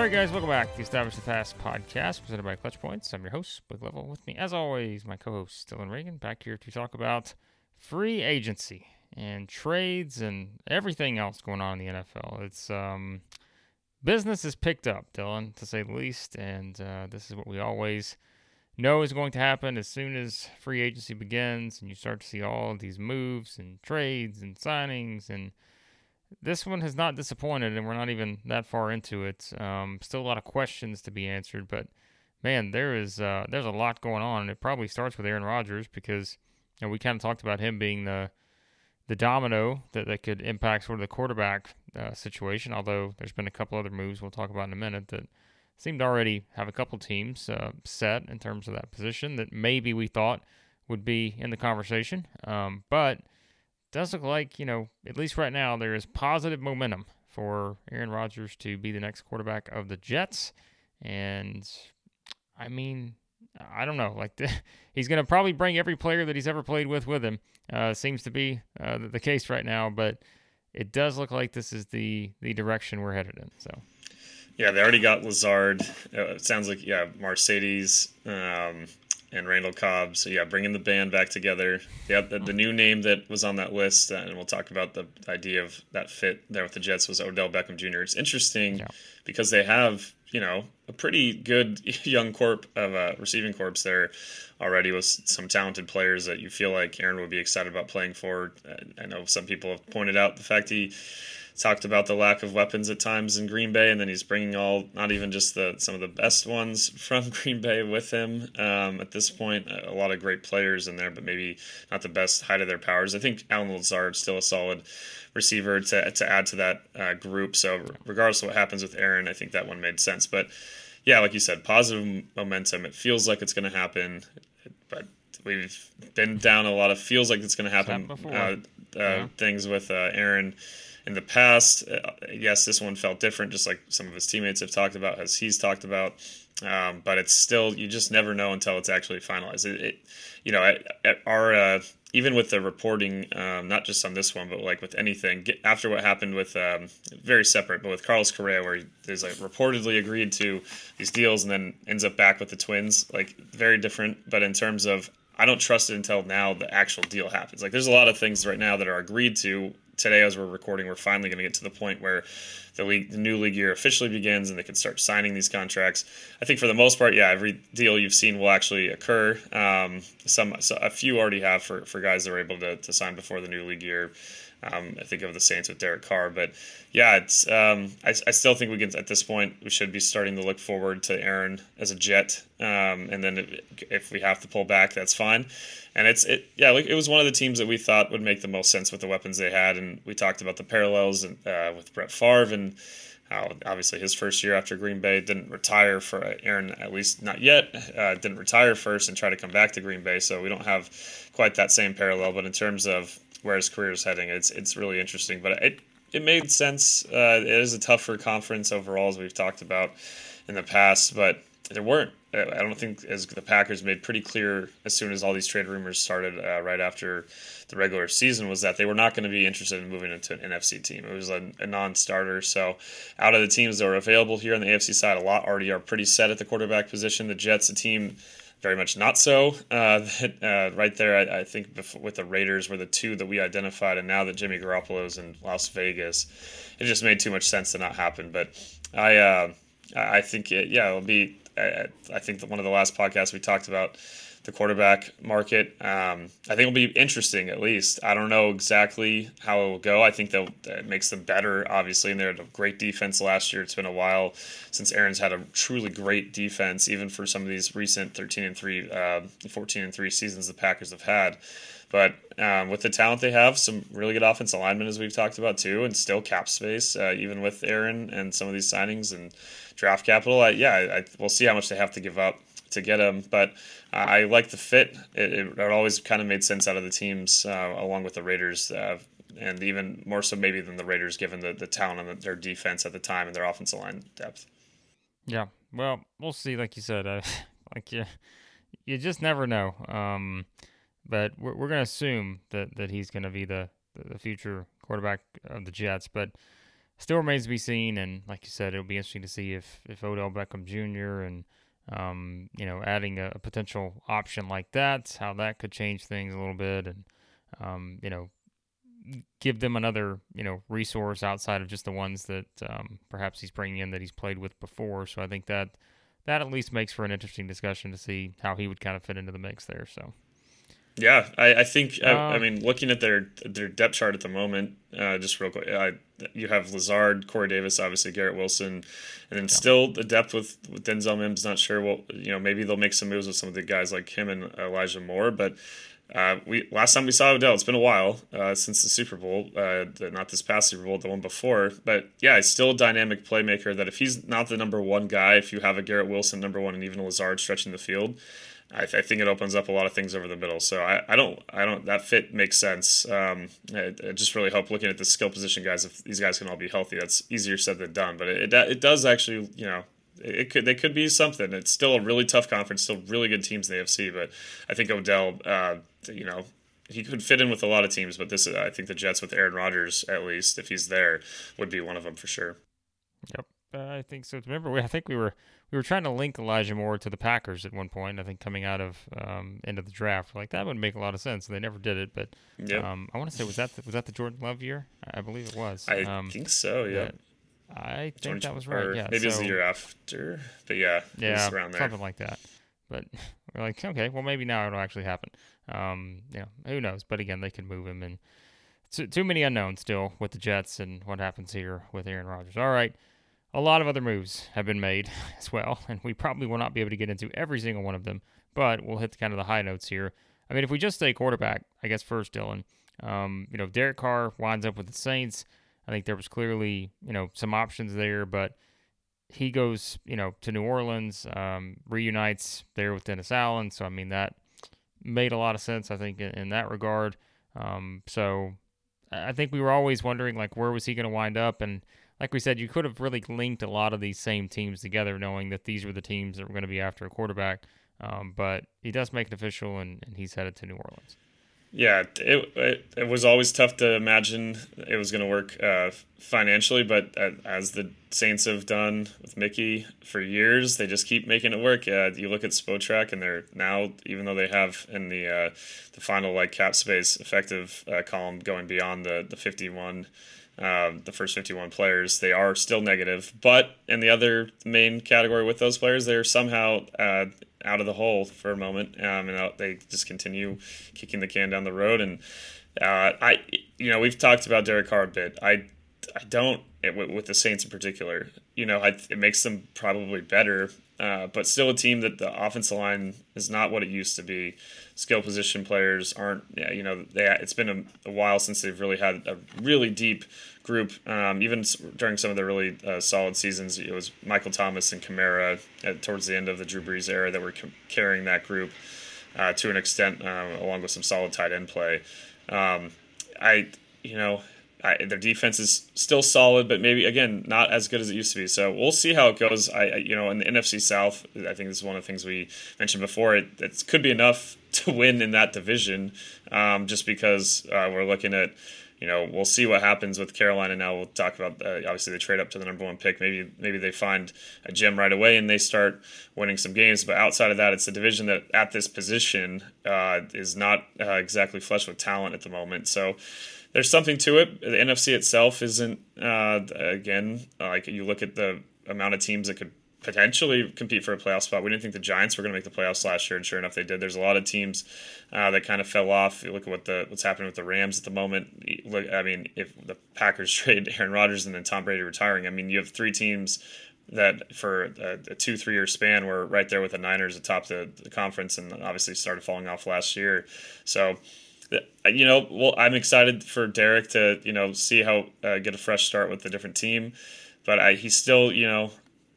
All right, guys, welcome back to the Establish the Pass podcast presented by Clutch Points. I'm your host, Blake Lovell. With me, as always, my co host, Dillon Reagan, back here to talk about free agency and trades and everything else going on in the NFL. It's um, business is picked up, Dillon, to say the least, and uh, this is what we always know is going to happen as soon as free agency begins and you start to see all these moves and trades and signings and this one has not disappointed, and we're not even that far into it. Um, still a lot of questions to be answered, but man, there is uh, there's a lot going on, and it probably starts with Aaron Rodgers because you know, we kind of talked about him being the the domino that, that could impact sort of the quarterback uh, situation. Although there's been a couple other moves we'll talk about in a minute that seemed to already have a couple teams uh, set in terms of that position that maybe we thought would be in the conversation, um, but does look like, you know, at least right now, there is positive momentum for Aaron Rodgers to be the next quarterback of the Jets. And I mean, I don't know. Like, the, he's going to probably bring every player that he's ever played with with him. Uh, seems to be uh, the, case right now, but it does look like this is the the direction we're headed in. So. Yeah, they already got Lazard. Uh, it sounds like yeah, Marcedes. Um, and Randall Cobb. So yeah, bringing the band back together. Yeah, the, the new name that was on that list, uh, and we'll talk about the idea of that fit there with the Jets was Odell Beckham Jr. It's interesting yeah. because they have you know a pretty good young corp of uh, receiving corps there already with some talented players that you feel like Aaron would be excited about playing for. I know some people have pointed out the fact he talked about the lack of weapons at times in Green Bay, and then he's bringing all not even just the some of the best ones from Green Bay with him. Um, at this point, a lot of great players in there, but maybe not the best height of their powers. I think Allen Lazard still a solid receiver to to add to that uh, group. So regardless of what happens with Aaron, I think that one made sense. But yeah, like you said, positive momentum. It feels like it's going to happen, but we've been down a lot of feels like it's going to happen uh, uh, yeah. things with uh, Aaron in the past. Uh, yes, this one felt different, just like some of his teammates have talked about, as he's talked about. Um, but it's still you just never know until it's actually finalized. It, it you know, at, at our uh, even with the reporting, um, not just on this one, but like with anything, get, after what happened with um, very separate, but with Carlos Correa, where there's like reportedly agreed to these deals and then ends up back with the Twins, like very different. But in terms of I don't trust it until now the actual deal happens. Like there's a lot of things right now that are agreed to today as we're recording, we're finally going to get to the point where the league, the new league year officially begins and they can start signing these contracts. I think for the most part, yeah, every deal you've seen will actually occur. Um, some, so a few already have for, for guys that were able to, to sign before the new league year. Um, I think of the Saints with Derek Carr, but yeah, it's. Um, I, I, still think we can at this point we should be starting to look forward to Aaron as a Jet, um, and then if, we have to pull back, that's fine. And it's it yeah, like it was one of the teams that we thought would make the most sense with the weapons they had, and we talked about the parallels and, uh, with Brett Favre and how obviously his first year after Green Bay didn't retire for Aaron, at least not yet, uh, didn't retire first and try to come back to Green Bay. So we don't have quite that same parallel. But in terms of where his career is heading. It's it's really interesting, but it it made sense. Uh, it is a tougher conference overall, as we've talked about in the past, but there weren't. I don't think as the Packers made pretty clear as soon as all these trade rumors started uh, right after the regular season was that they were not going to be interested in moving into an NFC team. It was a, a, non-starter. So out of the teams that were available here on the AFC side, a lot already are pretty set at the quarterback position. The Jets, a team very much not so. Uh, uh, right there, I, I think before, with the Raiders were the two that we identified, and now that Jimmy Garoppolo is in Las Vegas, it just made too much sense to not happen. But I, uh, I think it, yeah, it'll be. I, I think that one of the last podcasts we talked about the quarterback market. Um, I think it'll be interesting at least. I don't know exactly how it will go. I think that makes them better, obviously, and they had a great defense last year. It's been a while since Aaron's had a truly great defense, even for some of these recent 13 and 3, uh, 14 and 3 seasons the Packers have had. But um, with the talent they have, some really good offense alignment, as we've talked about too, and still cap space, uh, even with Aaron and some of these signings and draft capital. I, yeah, I, we'll see how much they have to give up to get him. But uh, I like the fit. It, it, it, always kind of made sense out of the teams, uh, along with the Raiders, uh, and even more so maybe than the Raiders, given the, the talent on the, their defense at the time and their offensive line depth. Yeah, well, we'll see. Like you said, uh, like you, you just never know. Um, but we're, we're going to assume that, that he's going to be the, the future quarterback of the Jets. But still remains to be seen. And like you said, it'll be interesting to see if, if Odell Beckham Jr. and, um, you know, adding a, a, potential option like that, how that could change things a little bit. And, um, you know, give them another, you know, resource outside of just the ones that um, perhaps he's bringing in that he's played with before. So I think that that at least makes for an interesting discussion to see how he would kind of fit into the mix there. So. Yeah, I, I think I, I, um, mean looking at their their depth chart at the moment, uh, just real quick, I, you have Lazard, Corey Davis, obviously Garrett Wilson, and then yeah. still the depth with, with Denzel Mims. Not sure. Well, you know, maybe they'll make some moves with some of the guys like him and Elijah Moore. But uh, we last time we saw Odell, it's been a while uh, since the Super Bowl. Uh, not this past Super Bowl, the one before. But yeah, he's still a dynamic playmaker. That if he's not the number one guy, if you have a Garrett Wilson number one and even Lazard stretching the field I, th- I, think it opens up a lot of things over the middle. So I, I don't I don't that fit makes sense. Um, I, I, just really hope looking at the skill position guys if these guys can all be healthy. That's easier said than done, but it it, it does actually you know it could they could be something. It's still a really tough conference, still really good teams in the AFC, but I think Odell, uh, you know, he could fit in with a lot of teams. But this I think the Jets with Aaron Rodgers at least if he's there would be one of them for sure. Yep, uh, I think so. Remember, we, I think we were we were trying to link Elijah Moore to the Packers at one point. I think coming out of um, end of the draft, like that would make a lot of sense. And They never did it, but yep. um, I want to say was that the, was that the Jordan Love year? I believe it was. I um, think so. Yeah. I think Jordan, that was right. Yeah, maybe so, it was the year after, but yeah, yeah, around there. something like that. But we're like, okay, well maybe now it'll actually happen. Um, you know, who knows? But again, they could move him, and too, too many unknowns still with the Jets and what happens here with Aaron Rodgers. All right. A lot of other moves have been made as well, and we probably will not be able to get into every single one of them, but we'll hit kind of the high notes here. I mean, if we just say quarterback, I guess first, Dillon, um, you know, Derek Carr winds up with the Saints. I think there was clearly, you know, some options there, but he goes, you know, to New Orleans, um, reunites there with Dennis Allen. So, I mean, that made a lot of sense, I think, in, in that regard. Um, so, I think we were always wondering, like, where was he going to wind up? And like we said, you could have really linked a lot of these same teams together, knowing that these were the teams that were going to be after a quarterback. Um, but he does make it official, and, and he's headed to New Orleans. Yeah, it, it, it was always tough to imagine it was going to work uh, financially, but as the Saints have done with Mickey for years, they just keep making it work. Uh, you look at Spotrac, and they're now, even though they have in the uh, the final like cap space effective uh, column going beyond the the fifty one um, the first 51 players, they are still negative. But in the other main category with those players, they're somehow uh, out of the hole for a moment, um, and they just continue kicking the can down the road. And uh, I, you know, we've talked about Derek Carr a bit. I, I don't with the Saints in particular. You know, I, it makes them probably better, uh, but still a team that the offensive line is not what it used to be. Skill position players aren't. You know, they, it's been a, a while since they've really had a really deep group. Um, even during some of the really uh, solid seasons, it was Michael Thomas and Kamara at, towards the end of the Drew Brees era that were c- carrying that group uh, to an extent, uh, along with some solid tight end play. Um, I, you know, I, their defense is still solid, but maybe again not as good as it used to be. So we'll see how it goes. I, I you know, in the NFC South, I think this is one of the things we mentioned before. It, it could be enough to win in that division, um, just because uh, we're looking at you know, we'll see what happens with Carolina. Now we'll talk about uh, obviously they trade up to the number one pick. Maybe maybe they find a gem right away and they start winning some games. But outside of that, it's a division that at this position uh, is not uh, exactly flush with talent at the moment. So there's something to it. The NFC itself isn't uh, again like you look at the amount of teams that could potentially compete for a playoff spot. We didn't think the Giants were going to make the playoffs last year, and sure enough, they did. There's a lot of teams uh, that kind of fell off. You look at what the what's happening with the Rams at the moment. Look, I mean, if the Packers trade Aaron Rodgers and then Tom Brady retiring, I mean, you have three teams that for a, a two three year span were right there with the Niners atop the, the conference, and obviously started falling off last year. So you know, well, I'm excited for Derek to you know see how uh, get a fresh start with a different team, but I, he's still you know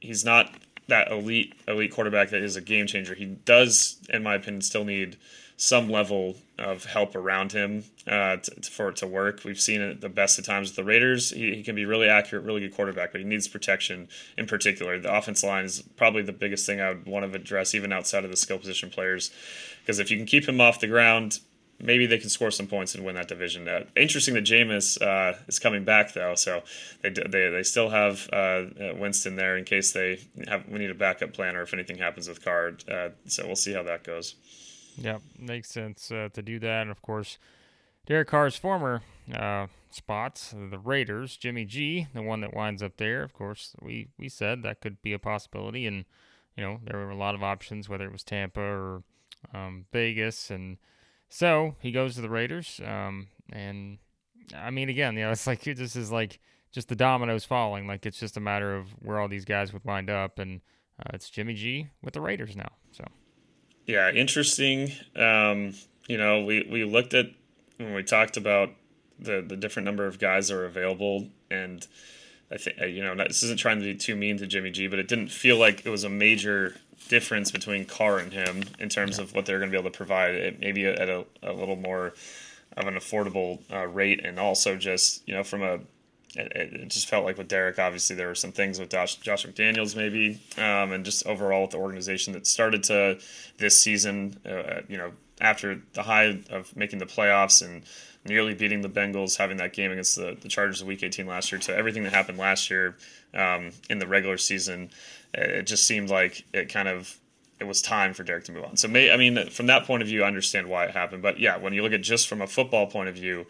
he's not that elite elite quarterback that is a game changer. He does, in my opinion, still need some level of help around him uh, to, for it to work. We've seen it the best of times with the Raiders. He, he, can be really accurate, really good quarterback, but he needs protection in particular. The offense line is probably the biggest thing I would want to address, even outside of the skill position players, because if you can keep him off the ground maybe they can score some points and win that division. Uh, interesting that Jameis uh, is coming back though, so they they, they still have uh, uh, Winston there in case they have we need a backup plan or if anything happens with Carr. Uh, so we'll see how that goes. Yeah, makes sense uh, to do that, and of course, Derek Carr's former spots, the Raiders, Jimmy G, the one that winds up there. Of course, we we said that could be a possibility, and you know there were a lot of options, whether it was Tampa or um, Vegas, and so he goes to the Raiders, um, and I mean, again, you know, it's like this is like just the dominoes falling. Like it's just a matter of where all these guys would wind up, and uh, it's Jimmy G with the Raiders now. So, yeah, interesting. Um, you know, we we looked at when we talked about the the different number of guys that are available, and I think uh, you know this isn't trying to be too mean to Jimmy G, but it didn't feel like it was a major difference between Carr and him in terms yeah. of what they're going to be able to provide. It, maybe at a, a, little more of an affordable uh, rate, and also just you know from a it, it, just felt like with Derek, obviously there were some things with Josh, Josh McDaniels maybe, um, and just overall with the organization that started to this season, uh, you know, after the high of making the playoffs and nearly beating the Bengals, having that game against the, the Chargers in Week 18 last year, to everything that happened last year um, in the regular season, it just seemed like it kind of it was time for Derek to move on. So, may, I mean, from that point of view, I understand why it happened. But yeah, when you look at just from a football point of view,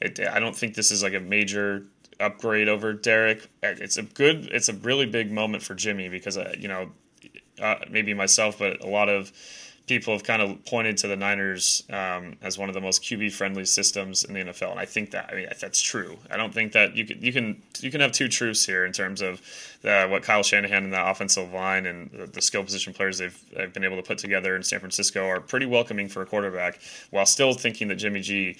it, I don't think this is like a major upgrade over Derek. It's a good, it's a really big moment for Jimmy because uh, you know, uh, maybe myself, but a lot of people have kind of pointed to the Niners um, as one of the most QB friendly systems in the NFL, and I think that I mean that's true. I don't think that you can you can you can have two truths here in terms of uh, what Kyle Shanahan and the offensive line and the, the skill position players they've, they've been able to put together in San Francisco are pretty welcoming for a quarterback, while still thinking that Jimmy G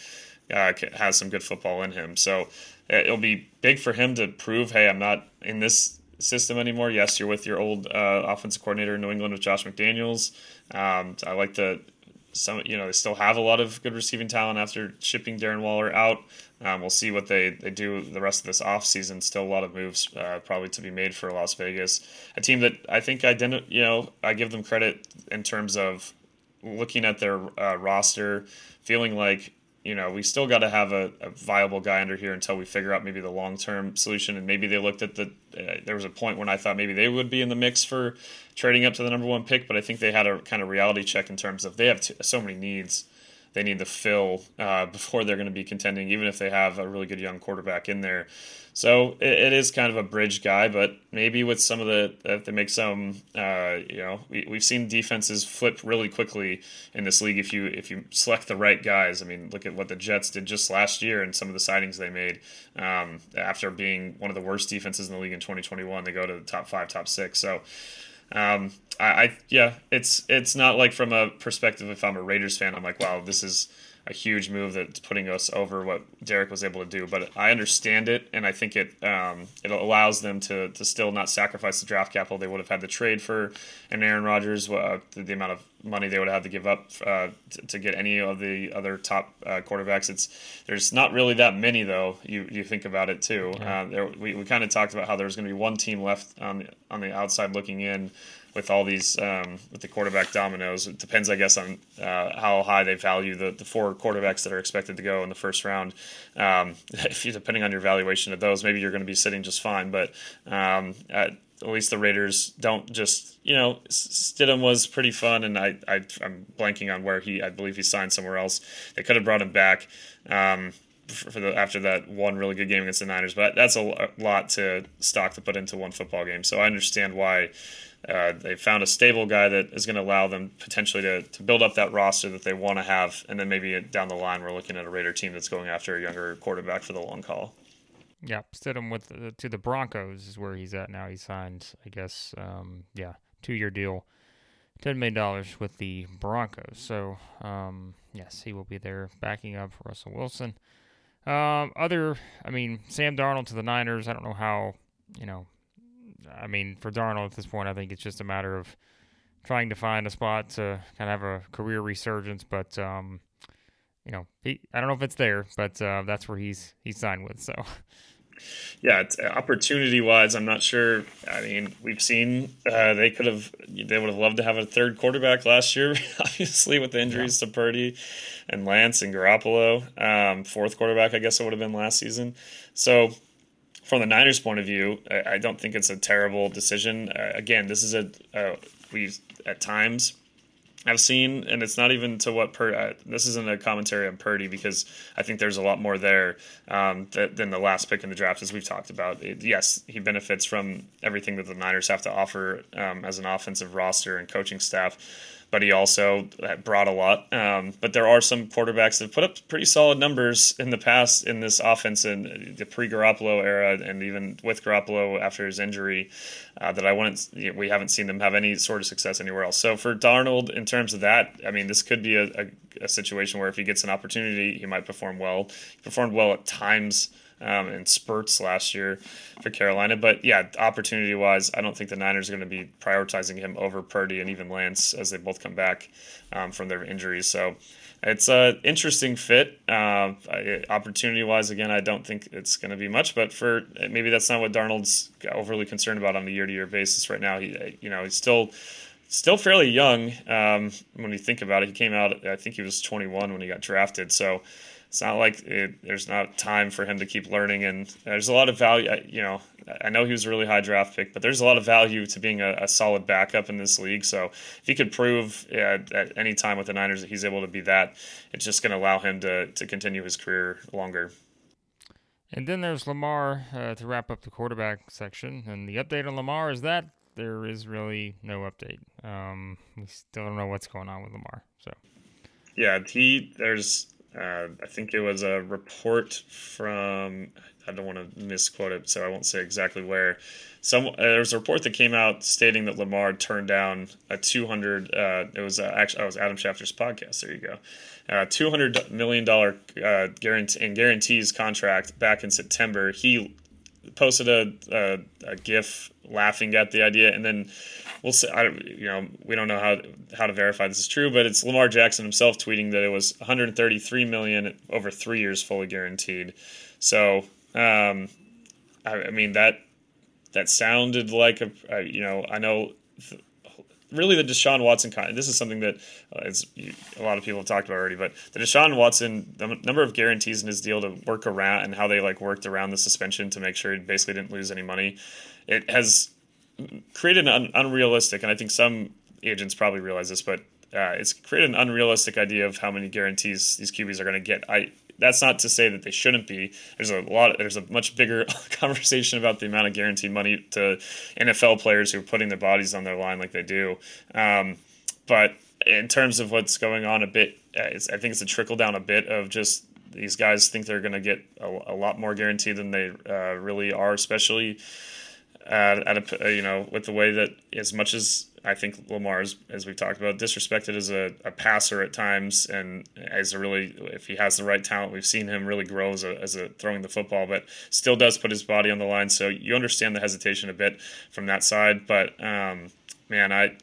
uh, has some good football in him. So uh, it'll be big for him to prove, hey, I'm not in this system anymore. Yes, you're with your old uh, offensive coordinator in New England with Josh McDaniels. Um, I like the some you know they still have a lot of good receiving talent after shipping Darren Waller out. Um, we'll see what they, they do the rest of this offseason. Still a lot of moves uh, probably to be made for Las Vegas, a team that I think I didn't you know I give them credit in terms of looking at their uh, roster, feeling like you know, we still got to have a, a, viable guy under here until we figure out maybe the long term solution. And maybe they looked at the. Uh, there was a point when I thought maybe they would be in the mix for trading up to the number one pick, but I think they had a kind of reality check in terms of they have t- so many needs they need to fill uh, before they're going to be contending, even if they have a really good young quarterback in there. So it, it is kind of a bridge guy, but maybe with some of the if they make some, uh, you know, we, we've seen defenses flip really quickly in this league if you if you select the right guys. I mean, look at what the Jets did just last year and some of the signings they made um, after being one of the worst defenses in the league in 2021. They go to the top five, top six. So um, I, I, yeah, it's it's not like from a perspective. If I'm a Raiders fan, I'm like, wow, this is a huge move that's putting us over what Derek was able to do. But I understand it, and I think it um, it allows them to to still not sacrifice the draft capital they would have had to trade for an Aaron Rodgers. Uh, the, the, amount of money they would have to give up uh, to, to, get any of the other top uh, quarterbacks. It's there's not really that many though. You you think about it too. Yeah. Uh, there, we we kind of talked about how there's going to be one team left on the, on the outside looking in with all these um, with the quarterback dominoes. It depends, I guess, on uh, how high they value the, the four quarterbacks that are expected to go in the first round. Um, if you, depending on your valuation of those, maybe you're going to be sitting just fine. But um, at, least the Raiders don't just you know Stidham was pretty fun, and I, I am blanking on where he I believe he signed somewhere else. They could have brought him back. Um, for the after that one really good game against the Niners, but that's a lot to stock to put into one football game. So I understand why uh, they found a stable guy that is going to allow them potentially to, to build up that roster that they want to have, and then maybe down the line we're looking at a Raider team that's going after a younger quarterback for the long haul. Yeah, Stidham with uh, to the Broncos is where he's at now. He signed, I guess, um, yeah, two year deal, ten million dollars with the Broncos. So um, yes, he will be there backing up Russell Wilson. Um, other, I mean, Sam Darnold to the Niners. I don't know how, you know, I mean, for Darnold at this point, I think it's just a matter of trying to find a spot to kind of have a career resurgence. But um, you know, he, I don't know if it's there, but uh, that's where he's he's signed with. So. Yeah, opportunity wise, I'm not sure. I mean, we've seen uh, they could have, they would have loved to have a third quarterback last year, obviously, with the injuries yeah. to Purdy and Lance and Garoppolo. Um, fourth quarterback, I guess it would have been last season. So from the Niners' point of view, I, I don't think it's a terrible decision. Uh, again, this is a uh, we at times I've seen, and it's not even to what Pur. Uh, this isn't a commentary on Purdy because I think there's a lot more there um, than the last pick in the draft, as we've talked about. It, yes, he benefits from everything that the Niners have to offer um, as an offensive roster and coaching staff but he also brought a lot. Um, but there are some quarterbacks that put up pretty solid numbers in the past in this offense in the pre Garoppolo era, and even with Garoppolo after his injury, uh, that I wouldn't. We haven't seen them have any sort of success anywhere else. So for Darnold, in terms of that, I mean, this could be a, a, a situation where if he gets an opportunity, he might perform well. He performed well at times um, in spurts last year for Carolina. But yeah, opportunity wise, I don't think the Niners are going to be prioritizing him over Purdy and even Lance as they both come back um, from their injuries. So it's an interesting fit. Uh, opportunity wise, again, I don't think it's going to be much, but for maybe that's not what Darnold's overly concerned about on a year to year basis right now. He, you know, he's still still fairly young um, when you think about it. He came out, I think he was 21 when he got drafted. So it's not like it, there's not time for him to keep learning. And there's a lot of value. You know, I know he was a really high draft pick, but there's a lot of value to being a, a solid backup in this league. So if he could prove yeah, at any time with the Niners that he's able to be that, it's just going to allow him to to continue his career longer. And then there's Lamar uh, to wrap up the quarterback section. And the update on Lamar is that there is really no update. Um, we still don't know what's going on with Lamar. So yeah, he there's uh, I think it was a report from I don't want to misquote it, so I won't say exactly where. Some uh, there was a report that came out stating that Lamar turned down a 200. Uh, it was uh, actually I was Adam Schefter's podcast. There you go. Uh, 200 million dollar uh, guarantee and guarantees contract back in September. He posted a, a, a GIF laughing at the idea, and then we'll say, I, you know, we don't know how how to verify this is true, but it's Lamar Jackson himself tweeting that it was 133 million over three years, fully guaranteed. So, um, I, I mean that that sounded like a, you know, I know. Th- really the Deshaun Watson kind. This is something that uh, a lot of people have talked about already. But the Deshaun Watson, the number of guarantees in his deal to work around and how they like worked around the suspension to make sure he basically didn't lose any money, it has created an unrealistic, and I think some agents probably realize this, but uh, it's created an unrealistic idea of how many guarantees these QBs are going to get. I that's not to say that they shouldn't be. There's a lot. There's a much bigger conversation about the amount of guaranteed money to NFL players who are putting their bodies on their line like they do. Um, but in terms of what's going on, a bit, uh, I think it's a trickle down a bit of just these guys think they're going to get a, a, lot more guaranteed than they uh, really are, especially at, a, you know with the way that as much as I think Lamar is, as we've talked about, disrespected as a, a, passer at times, and as a really, if he has the right talent, we've seen him really grow as a, as a throwing the football, but still does put his body on the line. So you understand the hesitation a bit from that side. But um, man, I,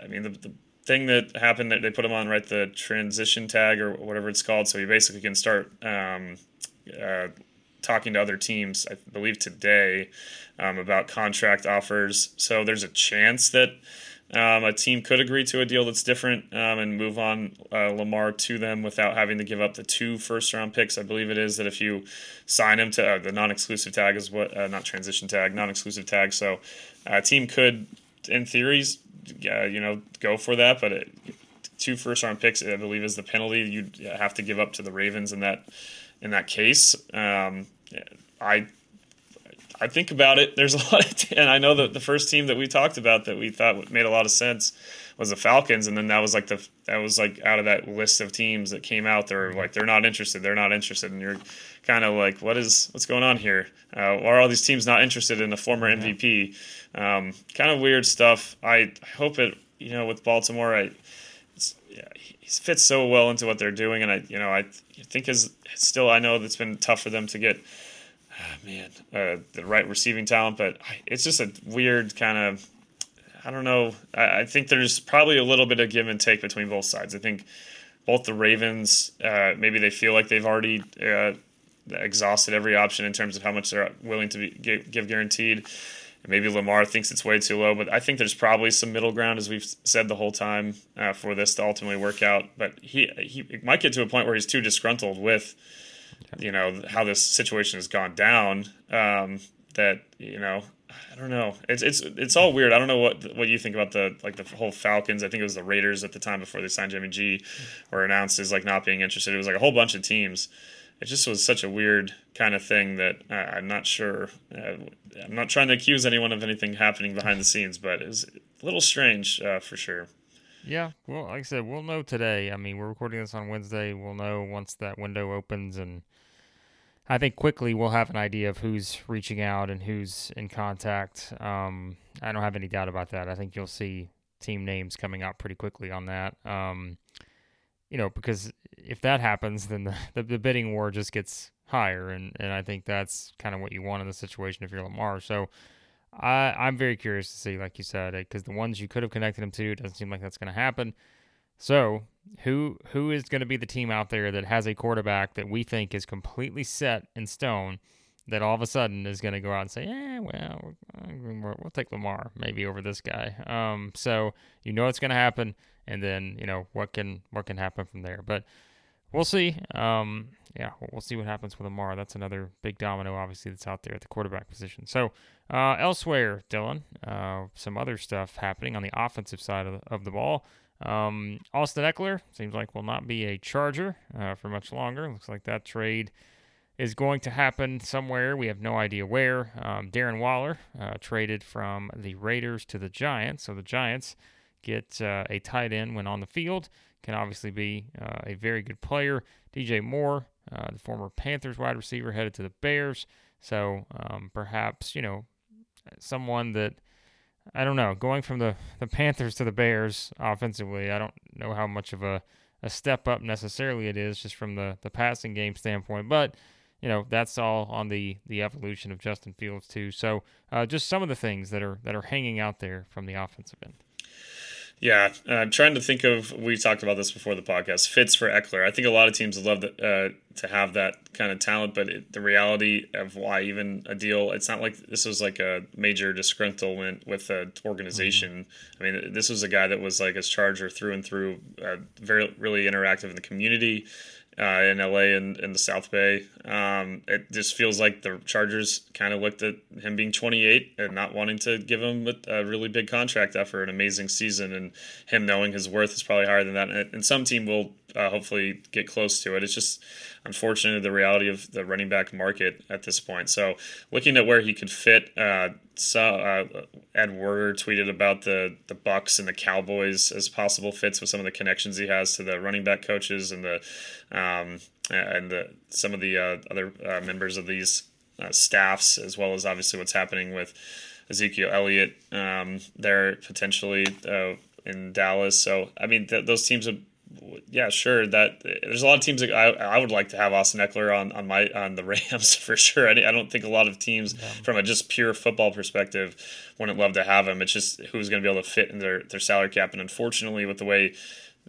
I mean, the, the thing that happened that they put him on right the transition tag or whatever it's called, so he basically can start um, uh, talking to other teams. I believe today um, about contract offers. So there's a chance that um, a team could agree to a deal that's different um, and move on uh, Lamar to them without having to give up the two first round picks. I believe it is that if you sign him to uh, the non exclusive tag is what uh, not transition tag, non exclusive tag. So a team could, in theories, you know, go for that, but it, two first round picks, I believe, is the penalty you'd have to give up to the Ravens in that in that case. Um, I I think about it. There's a lot of, t- and I know that the first team that we talked about that we thought made a lot of sense was the Falcons, and then that was like the that was like out of that list of teams that came out. They're like they're not interested. They're not interested, and you're kind of like, what is what's going on here? Uh, why are all these teams not interested in a former MVP? Um, kind of weird stuff. I hope it. You know, with Baltimore, I yeah, he fits so well into what they're doing, and I you know I think is still I know it's been tough for them to get. Oh, man, uh, the right receiving talent, but it's just a weird kind of I don't know. I, I, think there's probably a little bit of give and take between both sides. I think both the Ravens, uh, maybe they feel like they've already uh, exhausted every option in terms of how much they're willing to be, give, give guaranteed. maybe Lamar thinks it's way too low, but I think there's probably some middle ground, as we've said the whole time, uh, for this to ultimately work out. But he he might get to a point where he's too disgruntled with, you know, how this situation has gone down. Um, that you know I don't know. It's it's it's all weird. I don't know what what you think about the like the whole Falcons. I think it was the Raiders at the time before they signed Jimmy G, or announced as like not being interested. It was like a whole bunch of teams. It just was such a weird kind of thing that uh, I'm not sure. Uh, I'm not trying to accuse anyone of anything happening behind the scenes, but it's a little strange uh, for sure. Yeah, well, like I said, we'll know today. I mean, we're recording this on Wednesday. We'll know once that window opens and I think quickly we'll have an idea of who's reaching out and who's in contact. Um, I don't have any doubt about that. I think you'll see team names coming out pretty quickly on that. Um, you know, because if that happens, then the, the, the, bidding war just gets higher, and, and I think that's kind of what you want in the situation if you're Lamar. So I, I'm very curious to see, like you said, because the ones you could have connected him to doesn't seem like that's going to happen. So, who who is going to be the team out there that has a quarterback that we think is completely set in stone that all of a sudden is going to go out and say, "Yeah, well, we'll take Lamar maybe over this guy." Um, so you know it's going to happen, and then you know what can what can happen from there. But we'll see. Um, yeah, we'll see what happens with Lamar. That's another big domino, obviously, that's out there at the quarterback position. So uh, elsewhere, Dillon, uh, some other stuff happening on the offensive side of the, of the ball. Um, Austin Ekeler seems like will not be a Charger uh, for much longer. Looks like that trade is going to happen somewhere. We have no idea where. Um, Darren Waller uh, traded from the Raiders to the Giants. So the Giants get uh, a tight end when on the field. Can obviously be uh, a very good player. DJ Moore, uh, the former Panthers wide receiver, headed to the Bears. So um, perhaps, you know, someone that I don't know. Going from the, the Panthers to the Bears offensively, I don't know how much of a, a step up necessarily it is just from the, the passing game standpoint. But, you know, that's all on the, the evolution of Justin Fields too. So uh, just some of the things that are that are hanging out there from the offensive end. Yeah, uh, I'm trying to think of. We talked about this before the podcast. Fits for Ekeler. I think a lot of teams would love to, uh, to have that kind of talent, but it, the reality of why even a deal. It's not like this was like a major disgruntlement with the organization. Mm-hmm. I mean, this was a guy that was like a Charger through and through, uh, very really interactive in the community uh, in LA and in the South Bay. Um, it just feels like the Chargers kind of looked at him being 28 and not wanting to give him a, really big contract after an amazing season, and him knowing his worth is probably higher than that. And, and some team will uh, hopefully get close to it. It's just unfortunately the reality of the running back market at this point. So looking at where he could fit, uh, so, uh, Ed Werder tweeted about the the Bucs and the Cowboys as possible fits with some of the connections he has to the running back coaches and the um, and the, some of the uh, other uh, members of these uh, staffs, as well as obviously what's happening with Ezekiel Elliott um, there potentially uh, in Dallas. So I mean th- those teams would yeah, sure. That there's a lot of teams that I, I would like to have Austin Ekeler on, on my on the Rams for sure. I, I don't think a lot of teams yeah. from a just pure football perspective wouldn't love to have him. It's just who's going to be able to fit in their their salary cap. And unfortunately, with the way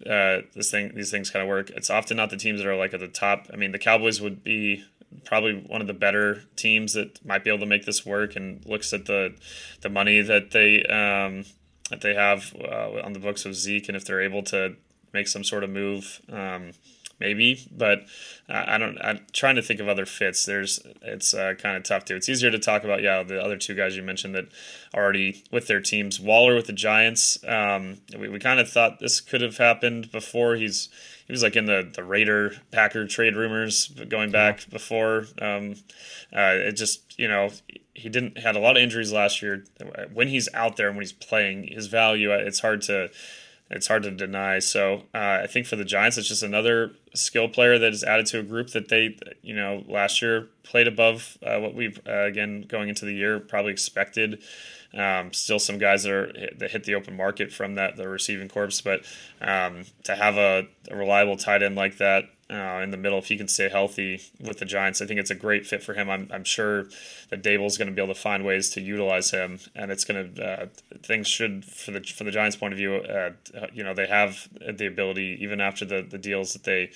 uh, this thing these things kind of work, it's often not the teams that are like at the top. I mean, the Cowboys would be probably one of the better teams that might be able to make this work and looks at the the money that they um, that they have uh, on the books of Zeke and if they're able to make some sort of move. Um, maybe, but uh, I don't. I'm trying to think of other fits. There's it's uh, kind of tough too. It's easier to talk about yeah the other two guys you mentioned that already with their teams. Waller with the Giants. Um, we we kind of thought this could have happened before. He's he was like in the the Raider Packer trade rumors going back before. Um, uh, it just you know he didn't had a lot of injuries last year. When he's out there and when he's playing, his value it's hard to it's hard to deny. So uh, I think for the Giants, it's just another skill player that is added to a group that they, you know, last year played above uh, what we uh, again going into the year probably expected. Um, still some guys that are that hit the open market from that the receiving corps, but um, to have a, a reliable tight end like that uh, in the middle if he can stay healthy with the Giants. I think it's a great fit for him. I'm, I'm sure that Daboll's going to be able to find ways to utilize him, and it's going to uh, things should for the from the Giants' point of view. Uh, you know, they have the ability even after the, the deals that they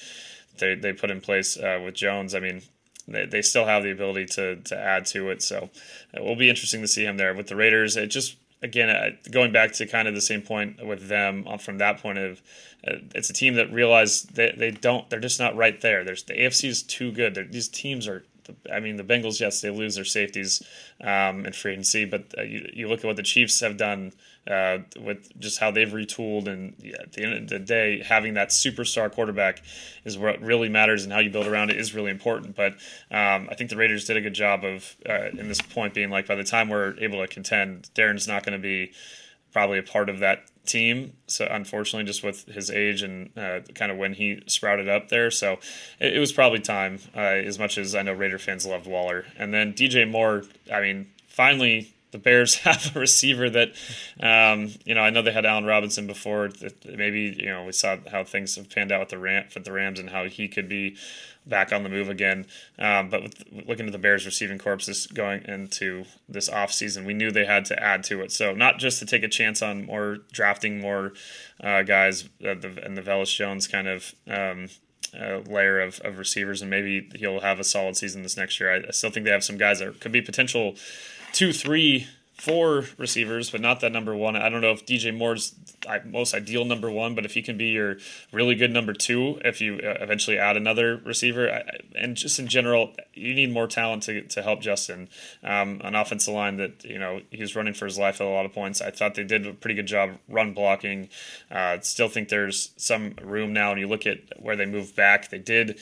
they, they put in place uh, with Jones. I mean. They, they still have the ability to, to add to it, so it will be interesting to see him there with the Raiders. It just again, uh, going back to kind of the same point with them uh, from that point of, uh, it's a team that realized they, they don't, they're just not right there. There's the AFC is too good. They're, these teams are I mean, the Bengals, yes, they lose their safeties um, in free agency, but uh, you, you look at what the Chiefs have done uh, with just how they've retooled, and yeah, at the end of the day, having that superstar quarterback is what really matters, and how you build around it is really important. But um, I think the Raiders did a good job of, uh, in this point, being like, by the time we're able to contend, Darren's not going to be probably a part of that team. So unfortunately, just with his age and uh, kind of when he sprouted up there, so it, it was probably time. Uh, as much as I know Raider fans loved Waller, and then DJ Moore. I mean, finally the Bears have a receiver that, um, you know, I know they had Allen Robinson before. Maybe you know we saw how things have panned out with the Ram for the Rams and how he could be back on the move again. Um, but with, looking at the Bears receiving corps going into this offseason, we knew they had to add to it. So not just to take a chance on more drafting more uh, guys uh, the, and the Velus Jones kind of um, uh, layer of, of receivers, and maybe he'll have a solid season this next year. I, I still think they have some guys that could be potential two, three four receivers, but not that number one. I don't know if DJ Moore's most ideal number one, but if he can be your really good number two, if you uh, eventually add another receiver, and just in general, you need more talent to, to help Justin. Um, an offensive line that you know he's running for his life at a lot of points. I thought they did a pretty good job run blocking. Uh, still think there's some room now, and you look at where they moved back. They did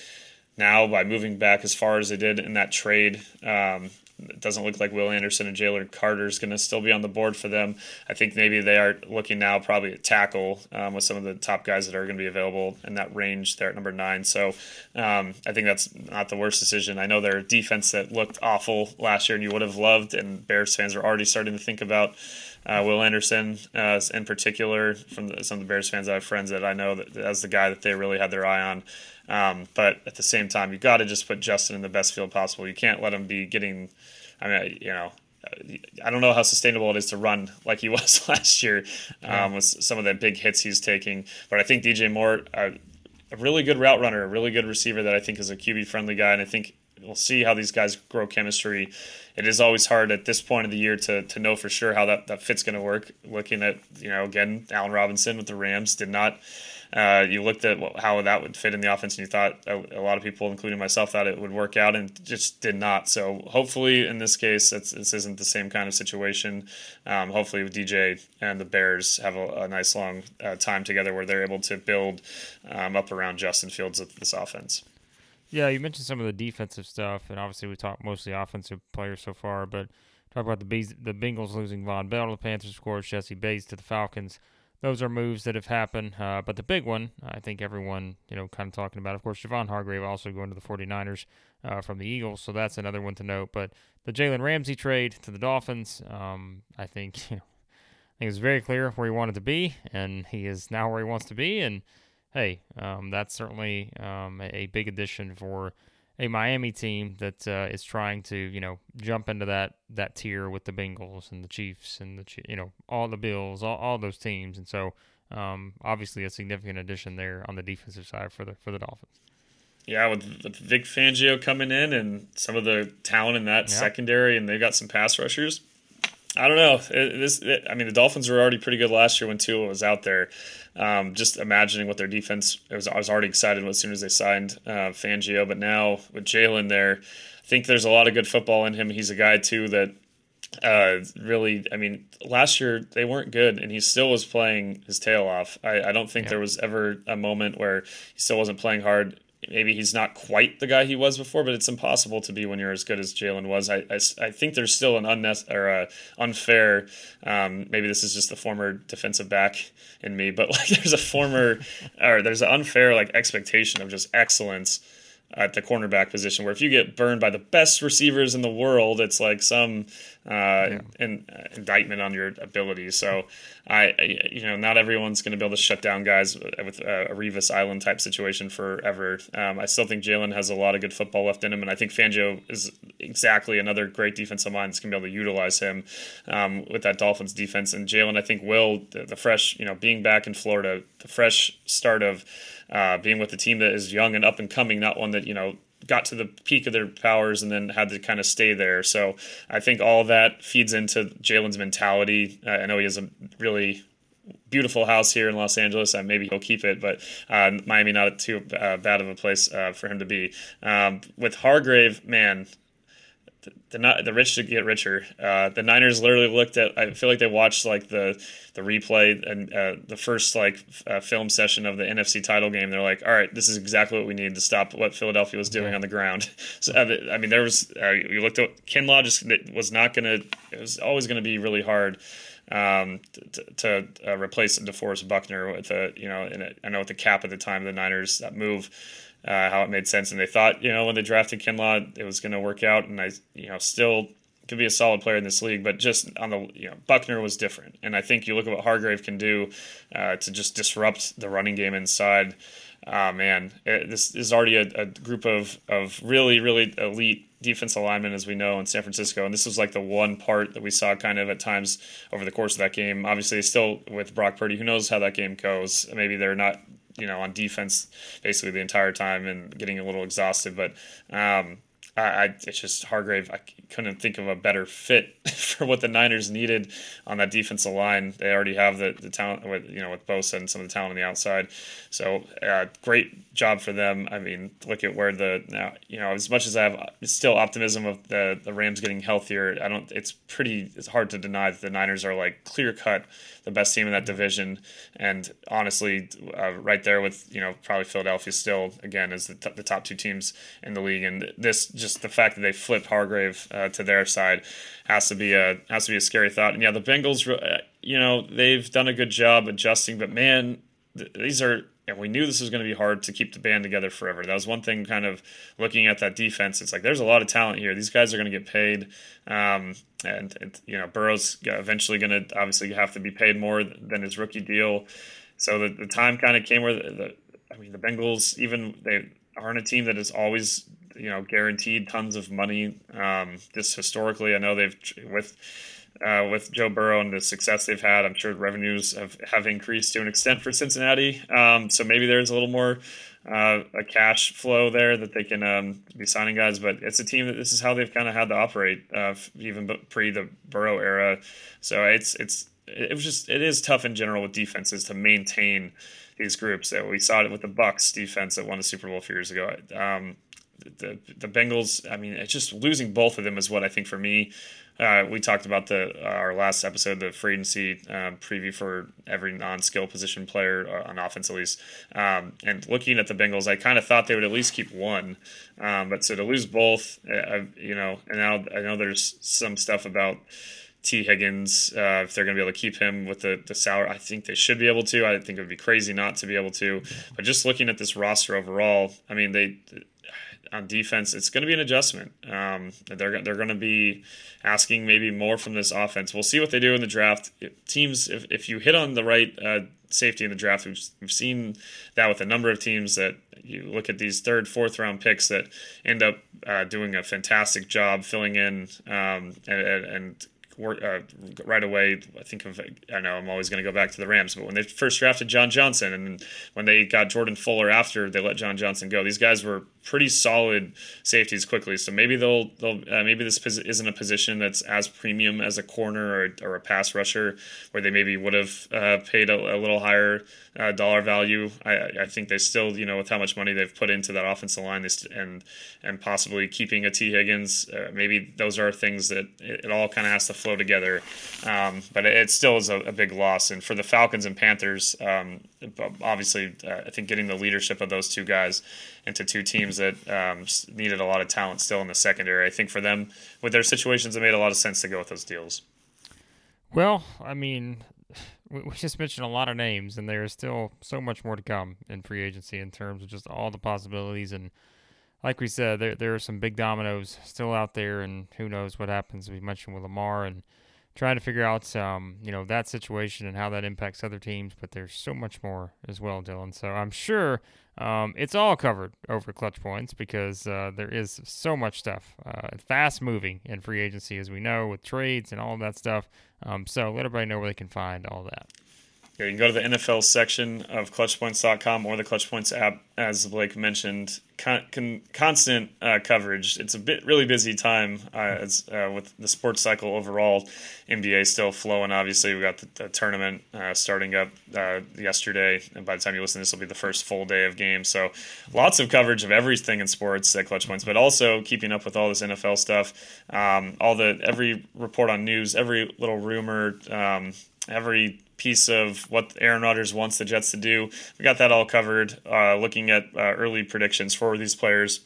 now by moving back as far as they did in that trade. Um, it doesn't look like Will Anderson and Jalen Carter is going to still be on the board for them. I think maybe they are looking now probably at tackle um, with some of the top guys that are going to be available in that range there at number nine. So um, I think that's not the worst decision. I know their defense that looked awful last year and you would have loved, and Bears fans are already starting to think about. Uh, Will Anderson, uh, in particular, from the, some of the Bears fans, I have friends that I know that as the guy that they really had their eye on. Um, but at the same time, you got to just put Justin in the best field possible. You can't let him be getting I mean, you know, I don't know how sustainable it is to run like he was last year um, with some of the big hits he's taking. But I think DJ Moore, uh, a really good route runner, a really good receiver that I think is a QB friendly guy, and I think we'll see how these guys grow chemistry. It is always hard at this point of the year to, to know for sure how that, that fit's going to work. Looking at, you know, again, Allen Robinson with the Rams did not uh, you looked at how that would fit in the offense, and you thought a, a, lot of people, including myself, thought it would work out, and just did not. So hopefully, in this case, this isn't the same kind of situation. Um, hopefully, DJ and the Bears have a, a nice long uh, time together where they're able to build um, up around Justin Fields with this offense. Yeah, you mentioned some of the defensive stuff, and obviously we talked mostly offensive players so far, but talk about the Bees, the Bengals losing Vonn Bell to the Panthers, of course, Jessie Bates to the Falcons those are moves that have happened. Uh, but the big one, I think everyone, you know, kind of talking about, of course, Javon Hargrave also going to the 49ers uh, from the Eagles. So that's another one to note. But the Jalen Ramsey trade to the Dolphins, um, I think, you know, I think it's very clear where he wanted to be, and he is now where he wants to be. And hey, um, that's certainly um, a, big addition for a Miami team that uh, is trying to you know jump into that that tier with the Bengals and the Chiefs and the you know all the Bills, all, all those teams, and so um, obviously a significant addition there on the defensive side for the for the Dolphins. Yeah, with, with Vic Fangio coming in and some of the talent in that secondary, and they've got some pass rushers. I don't know. It, this, it, I mean, the Dolphins were already pretty good last year when Tua was out there. Um, just imagining what their defense was, I was already excited as soon as they signed uh, Fangio. But now with Jalen there, I think there's a lot of good football in him. He's a guy too that uh, really, I mean, last year they weren't good, and he still was playing his tail off. I, I don't think yeah. there was ever a moment where he still wasn't playing hard. Maybe he's not quite the guy he was before, but it's impossible to be when you're as good as Jalen was. I, I, I, think there's still an unnecess- or a unfair. Um, maybe this is just the former defensive back in me, but like there's a former or there's an unfair like expectation of just excellence at the cornerback position where if you get burned by the best receivers in the world it's like some uh, yeah. in, uh, indictment on your ability. So I, I you know not everyone's going to be able to shut down guys with a, a Revis Island type situation forever. Um, I still think Jalen has a lot of good football left in him and I think Fangio is exactly another great defensive mind that's going to be able to utilize him um, with that Dolphins defense. And Jalen I think will the, the fresh you know being back in Florida the fresh start of uh, being with a team that is young and up and coming, not one that you know got to the peak of their powers and then had to kind of stay there. So I think all that feeds into Jalen's mentality. Uh, I know he has a really beautiful house here in Los Angeles. Maybe he'll keep it, but uh, Miami not too uh, bad of a place uh, for him to be. Um, with Hargrave, man, the the, the rich to get richer. Uh, the Niners literally looked at. I feel like they watched like the the replay and uh, the first like uh, film session of the NFC title game. They're like, all right, this is exactly what we need to stop what Philadelphia was doing yeah. on the ground. So I mean, there was uh, you looked at Kinlaw just was not going to. It was always going to be really hard. Um, to, to uh, replace DeForest Buckner with a you know, a, I know with the cap at the time of the Niners that move uh, how it made sense. And they thought, you know, when they drafted Kinlaw, it was going to work out. And I, you know, still could be a solid player in this league, but just on the, you know, Buckner was different. And I think you look at what Hargrave can do uh, to just disrupt the running game inside. Oh, man, it, this is already a, a, group of, of really, really elite defense alignment, as we know, in San Francisco. And this was like the one part that we saw kind of at times over the course of that game. Obviously, still with Brock Purdy, who knows how that game goes. Maybe they're not you know on defense basically the entire time and getting a little exhausted. But um, I, I, it's just Hargrave. I couldn't think of a better fit for what the Niners needed on that defensive line. They already have the, the talent with you know with Bosa and some of the talent on the outside. So uh, great job for them. I mean, look at where the now you know as much as I have still optimism of the the Rams getting healthier. I don't. It's pretty. It's hard to deny that the Niners are like clear cut the best team in that division, and honestly, uh, right there with you know probably Philadelphia still again is the, t- the top two teams in the league, and this just the fact that they flipped Hargrave uh, to their side has to be a has to be a scary thought. And yeah, the Bengals, uh, you know, they've done a good job adjusting, but man, th- these are and we knew this was going to be hard to keep the band together forever. That was one thing, kind of looking at that defense. It's like there's a lot of talent here. These guys are going to get paid, um, and, you know Burrow's eventually going to obviously have to be paid more than his rookie deal. So the, the time kind of came where the, the, I mean the Bengals even they aren't a team that is always you know guaranteed tons of money. Um, just historically, I know they've with uh, with Joe Burrow and the success they've had, I'm sure revenues have, have increased to an extent for Cincinnati. Um, so maybe there's a little more uh, a cash flow there that they can um, be signing guys. But it's a team that this is how they've kind of had to operate, uh, even pre the Burrow era. So it's it's it was just it is tough in general with defenses to maintain these groups. That we saw it with the Bucks defense that won the Super Bowl a few years ago. Um, the the Bengals, I mean, it's just losing both of them is what I think for me uh, we talked about the uh, our last episode, the free agency um, preview for every non-skill position player uh, on offense at least. Um, and looking at the Bengals, I kind of thought they would at least keep one, um, but so to lose both, uh, you know, and now I know there's some stuff about. Tee Higgins, uh, if they're going to be able to keep him with the, the salary, I think they should be able to. I think it would be crazy not to be able to. But just looking at this roster overall, I mean, they on defense, it's going to be an adjustment. Um, they're they're going to be asking maybe more from this offense. We'll see what they do in the draft. Teams, if, if you hit on the right uh, safety in the draft, we've, we've seen that with a number of teams that you look at these third, fourth round picks that end up uh, doing a fantastic job filling in um, and, and uh, right away. I think of I know I'm always going to go back to the Rams, but when they first drafted John Johnson and when they got Jordan Fuller after they let John Johnson go, these guys were pretty solid safeties quickly. So maybe they'll they'll uh, maybe this isn't a position that's as premium as a corner or, or a pass rusher, where they maybe would have uh, paid a, a, little higher uh, dollar value. I, I think they still you know with how much money they've put into that offensive line and and possibly keeping a Tee Higgins, uh, maybe those are things that it, it all kind of has to flow together. Um, but it, still is a, a, big loss. And for the Falcons and Panthers, um, obviously, uh, I think getting the leadership of those two guys into two teams that um, needed a lot of talent still in the secondary. I think for them, with their situations, it made a lot of sense to go with those deals. Well, I mean, we just mentioned a lot of names, and there's still so much more to come in free agency in terms of just all the possibilities. And like we said, there there are some big dominoes still out there, and who knows what happens. We mentioned with Lamar and trying to figure out um, you know that situation and how that impacts other teams. But there's so much more as well, Dillon. So I'm sure um, it's all covered over Clutch Points because uh, there is so much stuff, uh, fast moving in free agency, as we know, with trades and all that stuff. Um, so let everybody know where they can find all that. Yeah, you can go to the NFL section of ClutchPoints.com or the ClutchPoints app, as Blake mentioned. Con- con- constant uh, coverage. It's a bit really busy time uh, as, uh, with the sports cycle overall. NBA still flowing. Obviously, we got the, the tournament uh, starting up uh, yesterday, and by the time you listen, this will be the first full day of games. So, lots of coverage of everything in sports at Clutch Points, but also keeping up with all this NFL stuff. Um, all the every report on news, every little rumor. Um, every piece of what Aaron Rodgers wants the Jets to do. We got that all covered. Uh, looking at uh, early predictions for these players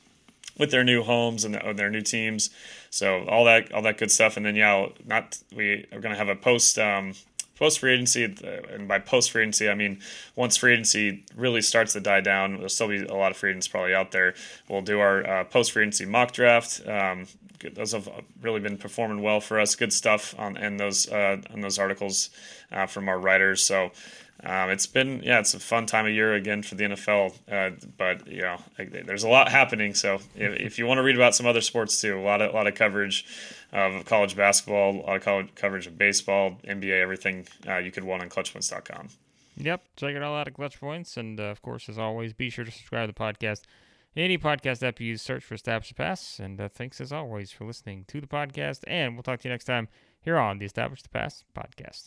with their new homes and their new teams. So all that all that good stuff. And then yeah, not we are going to have a post. Um, post free agency, uh, and by post free agency, I mean once free agency really starts to die down, there'll still be a lot of free agents probably out there. We'll do our uh, post free agency mock draft. Um, those have really been performing well for us. Good stuff on and those uh, on those articles uh, from our writers. So. Um, it's been yeah, it's a fun time of year again for the NFL. Uh, but you know, there's a lot happening. So if, if, you want to read about some other sports too, a lot of a lot of coverage of college basketball, a lot of college coverage of baseball, NBA, everything uh, you could want on ClutchPoints.com. Yep, check it all out at Clutch Points, and uh, of course, as always, be sure to subscribe to the podcast. Any podcast app you use, search for Establish the Pass. And uh, thanks as always for listening to the podcast. And we'll talk to you next time here on the Establish the Pass podcast.